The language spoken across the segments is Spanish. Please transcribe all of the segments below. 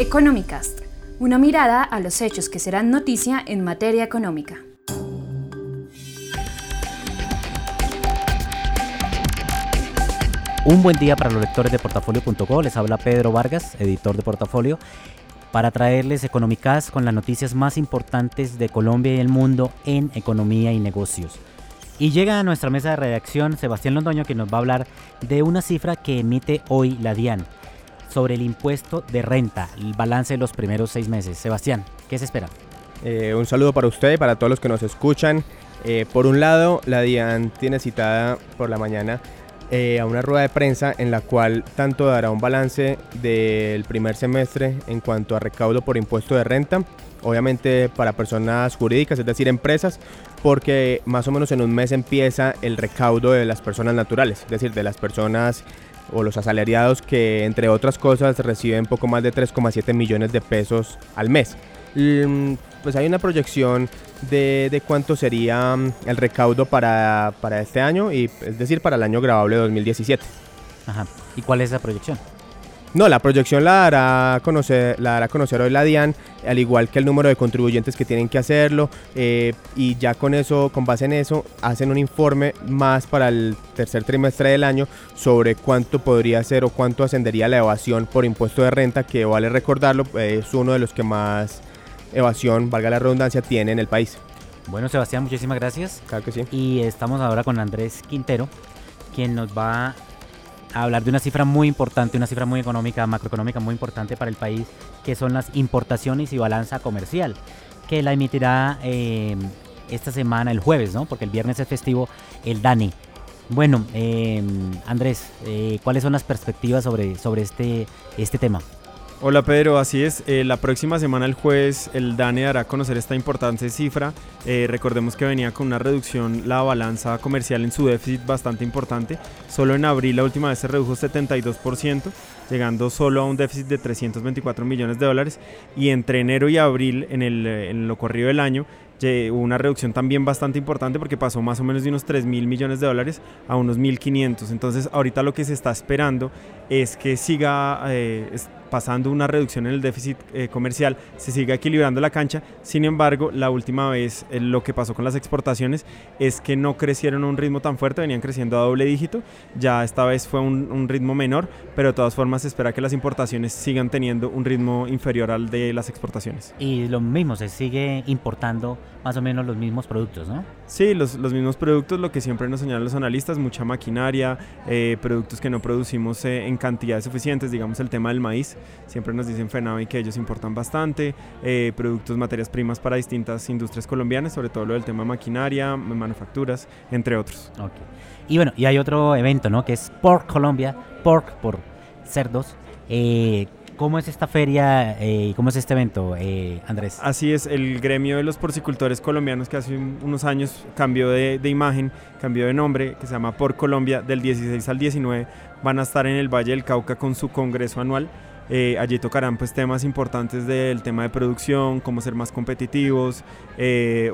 Economicast, una mirada a los hechos que serán noticia en materia económica. Un buen día para los lectores de portafolio.co. Les habla Pedro Vargas, editor de portafolio, para traerles Economicast con las noticias más importantes de Colombia y el mundo en economía y negocios. Y llega a nuestra mesa de redacción Sebastián Londoño que nos va a hablar de una cifra que emite hoy la DIAN sobre el impuesto de renta, el balance de los primeros seis meses. Sebastián, ¿qué se espera? Eh, un saludo para usted y para todos los que nos escuchan. Eh, por un lado, la DIAN tiene citada por la mañana eh, a una rueda de prensa en la cual tanto dará un balance del primer semestre en cuanto a recaudo por impuesto de renta, obviamente para personas jurídicas, es decir, empresas, porque más o menos en un mes empieza el recaudo de las personas naturales, es decir, de las personas o los asalariados que entre otras cosas reciben poco más de 3,7 millones de pesos al mes. Mm, pues hay una proyección de, de cuánto sería mm, el recaudo para, para, este año, y, es decir, para el año grabable 2017. Ajá. ¿Y cuál es la proyección? No, la proyección la dará, conocer, la dará a conocer hoy la DIAN, al igual que el número de contribuyentes que tienen que hacerlo, eh, y ya con eso, con base en eso, hacen un informe más para el tercer trimestre del año sobre cuánto podría ser o cuánto ascendería la evasión por impuesto de renta, que vale recordarlo, es uno de los que más evasión, valga la redundancia, tiene en el país. Bueno, Sebastián, muchísimas gracias. Claro que sí. Y estamos ahora con Andrés Quintero, quien nos va hablar de una cifra muy importante, una cifra muy económica, macroeconómica muy importante para el país, que son las importaciones y balanza comercial, que la emitirá eh, esta semana, el jueves, ¿no? Porque el viernes es festivo, el DANI. Bueno, eh, Andrés, eh, ¿cuáles son las perspectivas sobre, sobre este, este tema? Hola Pedro, así es. Eh, la próxima semana el jueves el DANE dará a conocer esta importante cifra. Eh, recordemos que venía con una reducción la balanza comercial en su déficit bastante importante. Solo en abril la última vez se redujo 72%, llegando solo a un déficit de 324 millones de dólares. Y entre enero y abril, en, el, en lo corrido del año, hubo una reducción también bastante importante porque pasó más o menos de unos 3 mil millones de dólares a unos 1.500. Entonces ahorita lo que se está esperando es que siga eh, pasando una reducción en el déficit eh, comercial, se siga equilibrando la cancha. Sin embargo, la última vez eh, lo que pasó con las exportaciones es que no crecieron a un ritmo tan fuerte, venían creciendo a doble dígito. Ya esta vez fue un, un ritmo menor, pero de todas formas se espera que las importaciones sigan teniendo un ritmo inferior al de las exportaciones. Y lo mismo, se sigue importando más o menos los mismos productos, ¿no? Sí, los, los mismos productos, lo que siempre nos señalan los analistas, mucha maquinaria, eh, productos que no producimos eh, en cantidades suficientes, digamos el tema del maíz, siempre nos dicen FENAVI que ellos importan bastante, eh, productos, materias primas para distintas industrias colombianas, sobre todo lo del tema maquinaria, manufacturas, entre otros. Okay. Y bueno, y hay otro evento, ¿no? Que es Pork Colombia, Pork por cerdos, eh, ¿Cómo es esta feria eh, y cómo es este evento, eh, Andrés? Así es, el gremio de los porcicultores colombianos que hace unos años cambió de, imagen, cambió de nombre, que se llama Por Colombia, del 16 al 19, van a estar en el Valle del Cauca con su congreso anual. Eh, allí tocarán pues temas importantes del tema de producción, cómo ser más competitivos.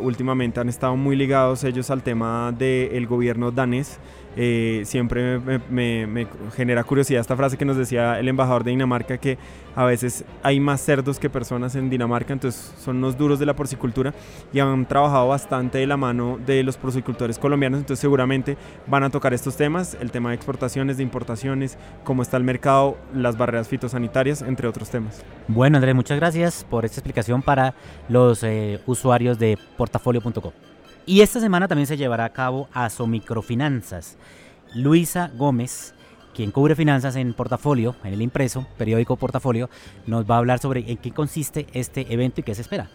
últimamente han estado muy ligados ellos al tema del gobierno danés. Eh, siempre me, genera curiosidad esta frase que nos decía el embajador de Dinamarca que a veces hay más cerdos que personas en Dinamarca, entonces son unos duros de la porcicultura y han trabajado bastante de la mano de los porcicultores colombianos, entonces seguramente van a tocar estos temas, el tema de exportaciones, de importaciones, cómo está el mercado, las barreras fitosanitarias, entre otros temas. Bueno, Andrés, muchas gracias por esta explicación para los eh, usuarios de portafolio.com. Y esta semana también se llevará a cabo Asomicrofinanzas. Luisa Gómez, quien cubre finanzas en Portafolio, en el impreso, periódico Portafolio, nos va a hablar sobre en qué consiste este evento y qué se espera.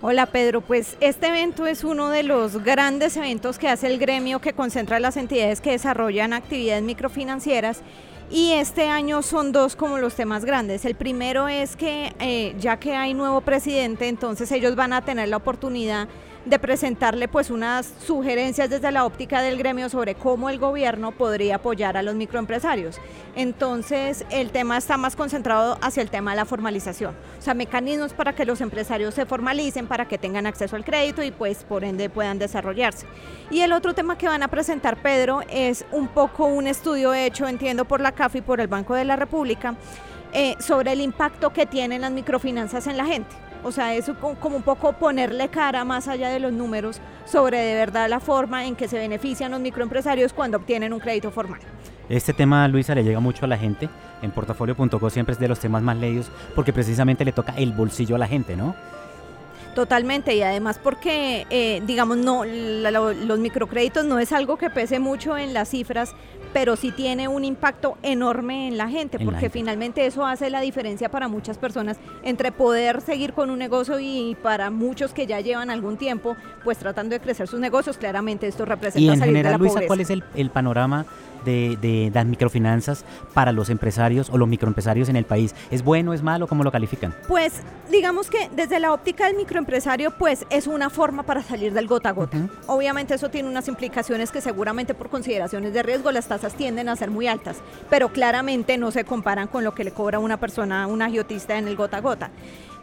Hola Pedro, pues este evento es uno de los grandes eventos que hace el gremio que concentra las entidades que desarrollan actividades microfinancieras y este año son dos como los temas grandes. El primero es que eh, ya que hay nuevo presidente, entonces ellos van a tener la oportunidad presentarle pues unas sugerencias desde la óptica del gremio sobre cómo el gobierno podría apoyar a los microempresarios. Entonces el tema está más concentrado hacia el tema de la formalización, o sea, mecanismos para que los empresarios se formalicen, para que tengan acceso al crédito y pues por ende puedan desarrollarse. Y el otro tema que van a presentar Pedro es un poco un estudio hecho, entiendo, por la CAF y por el Banco de la República eh, sobre el impacto que tienen las microfinanzas en la gente. O sea, es como un poco ponerle cara más allá de los números sobre de verdad la forma en que se benefician los microempresarios cuando obtienen un crédito formal. Este tema, Luisa, le llega mucho a la gente. En portafolio.co siempre es de los temas más leídos porque precisamente le toca el bolsillo a la gente, ¿no? Totalmente, y además porque, eh, digamos, no, los microcréditos no es algo que pese mucho en las cifras, pero sí tiene un impacto enorme en la gente, porque finalmente eso hace la diferencia para muchas personas entre poder seguir con un negocio y para muchos que ya llevan algún tiempo, pues tratando de crecer sus negocios, claramente esto representa y en salir general, de la Luisa, ¿cuál es el, el panorama de, las microfinanzas para los empresarios o los microempresarios en el país? ¿Es bueno, es malo? ¿Cómo lo califican? Pues digamos que desde la óptica del microempresario, pues es una forma para salir del gota a gota. Obviamente eso tiene unas implicaciones que seguramente por consideraciones de riesgo las tasas tienden a ser muy altas, pero claramente no se comparan con lo que le cobra una persona, un agiotista en el gota a gota.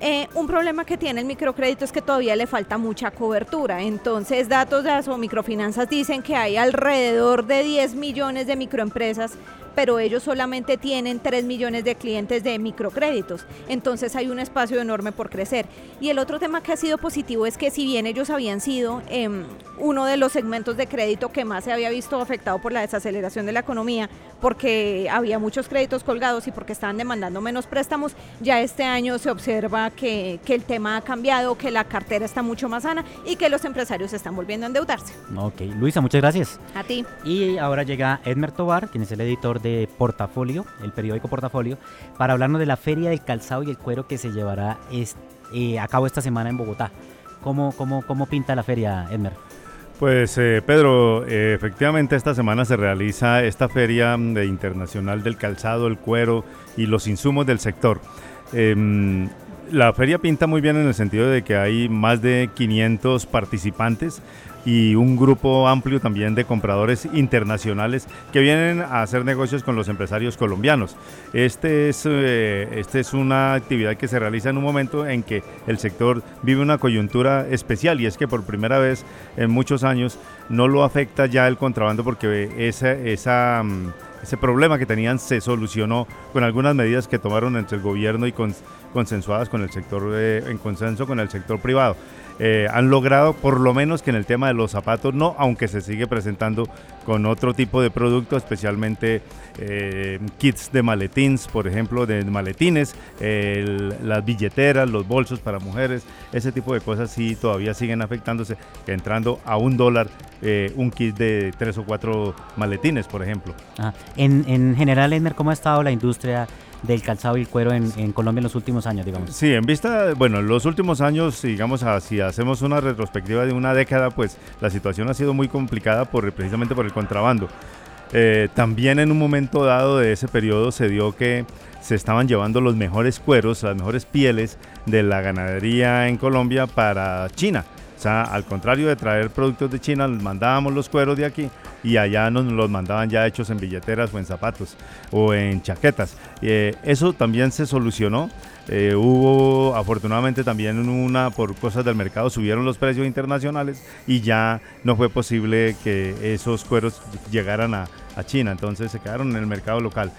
Eh, un problema que tiene el microcrédito es que todavía le falta mucha cobertura. Entonces, datos de ASO Microfinanzas dicen que hay alrededor de 10 millones de microempresas pero ellos solamente tienen 3 millones de clientes de microcréditos. Entonces hay un espacio enorme por crecer. Y el otro tema que ha sido positivo es que si bien ellos habían sido em, uno de los segmentos de crédito que más se había visto afectado por la desaceleración de la economía, porque había muchos créditos colgados y porque estaban demandando menos préstamos, ya este año se observa que, que el tema ha cambiado, que la cartera está mucho más sana y que los empresarios están volviendo a endeudarse. Ok, Luisa, muchas gracias. A ti. Y ahora llega Edmer Tobar, quien es el editor de Portafolio, el periódico Portafolio, para hablarnos de la Feria del Calzado y el Cuero que se llevará eh, a cabo esta semana en Bogotá. ¿Cómo, cómo, cómo pinta la feria, Edmer? Pues eh, Pedro, eh, efectivamente esta semana se realiza esta feria internacional del calzado, el cuero y los insumos del sector. Em, la feria pinta muy bien en el sentido de que hay más de 500 participantes y un grupo amplio también de compradores internacionales que vienen a hacer negocios con los empresarios colombianos. Este es, eh, este es una actividad que se realiza en un momento en que el sector vive una coyuntura especial y es que por primera vez en muchos años no lo afecta ya el contrabando porque esa, esa, mm, ese problema que tenían se solucionó con algunas medidas que tomaron entre el gobierno y con, consensuadas con el sector, eh, en consenso con el sector privado. Eh, han logrado por lo menos que en el tema de los zapatos no, aunque se sigue presentando con otro tipo de producto, especialmente eh, kits de maletines, por ejemplo, de maletines, las billeteras, los bolsos para mujeres, ese tipo de cosas sí todavía siguen afectándose, entrando a un dólar eh, un kit de tres o cuatro maletines, por ejemplo. Ah, en, en general, Edmer, ¿cómo ha estado la industria? Del calzado y el cuero en, Colombia en los últimos años, digamos? Sí, en vista, bueno, en los últimos años, digamos, si hacemos una retrospectiva de una década, pues la situación ha sido muy complicada por, precisamente por el contrabando. Eh, también en un momento dado de ese periodo se dio que se estaban llevando los mejores cueros, las mejores pieles de la ganadería en Colombia para China. O sea, al contrario de traer productos de China, mandábamos los cueros de aquí y allá nos los mandaban ya hechos en billeteras o en zapatos o en chaquetas. Eh, eso también se solucionó. Eh, hubo afortunadamente también una, por cosas del mercado, subieron los precios internacionales y ya no fue posible que esos cueros llegaran a, China, entonces se quedaron en el mercado local.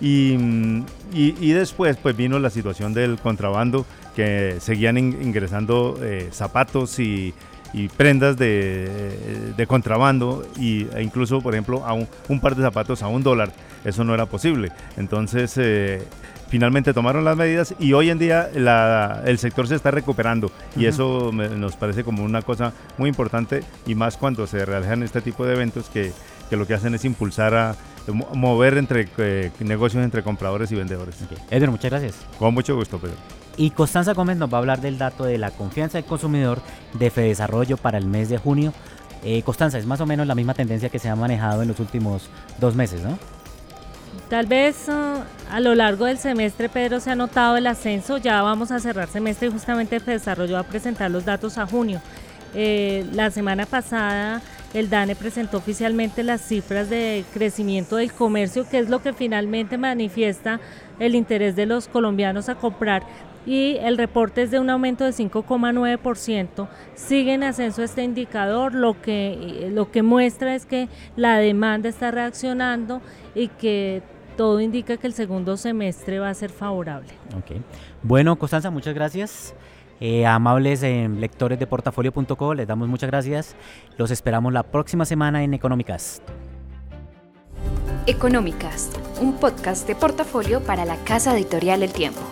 Y, mm, y, y después pues vino la situación del contrabando, que seguían in- ingresando eh, zapatos y, y prendas de, de contrabando y, e incluso, por ejemplo, a un, un par de zapatos a un dólar. Eso no era posible. Entonces, eh, finalmente tomaron las medidas y hoy en día la- el sector se está recuperando y eso me- nos parece como una cosa muy importante y más cuando se realizan este tipo de eventos que, que lo que hacen es impulsar a mo- mover entre eh, negocios entre compradores y vendedores. Edwin, muchas gracias. Con mucho gusto, Pedro. Y Constanza Gómez nos va a hablar del dato de la confianza del consumidor de Fedesarrollo para el mes de junio. Eh, Constanza, es más o menos la misma tendencia que se ha manejado en los últimos dos meses, ¿no? Tal vez ah, a lo largo del semestre, Pedro, se ha notado el ascenso. Ya vamos a cerrar semestre y justamente el Desarrollo va a presentar los datos a junio. Eh, la semana pasada el DANE presentó oficialmente las cifras de crecimiento del comercio, que es lo que finalmente manifiesta el interés de los colombianos a comprar. Y el reporte es de un aumento de 5,9%. Sigue en ascenso este indicador, lo que, lo que muestra es que la demanda está reaccionando y que todo indica que el segundo semestre va a ser favorable. Ok. Bueno, Constanza, muchas gracias. Eh, amables eh, lectores de portafolio.co, les damos muchas gracias. Los esperamos la próxima semana en Económicas. Económicas, un podcast de portafolio para la casa editorial El Tiempo.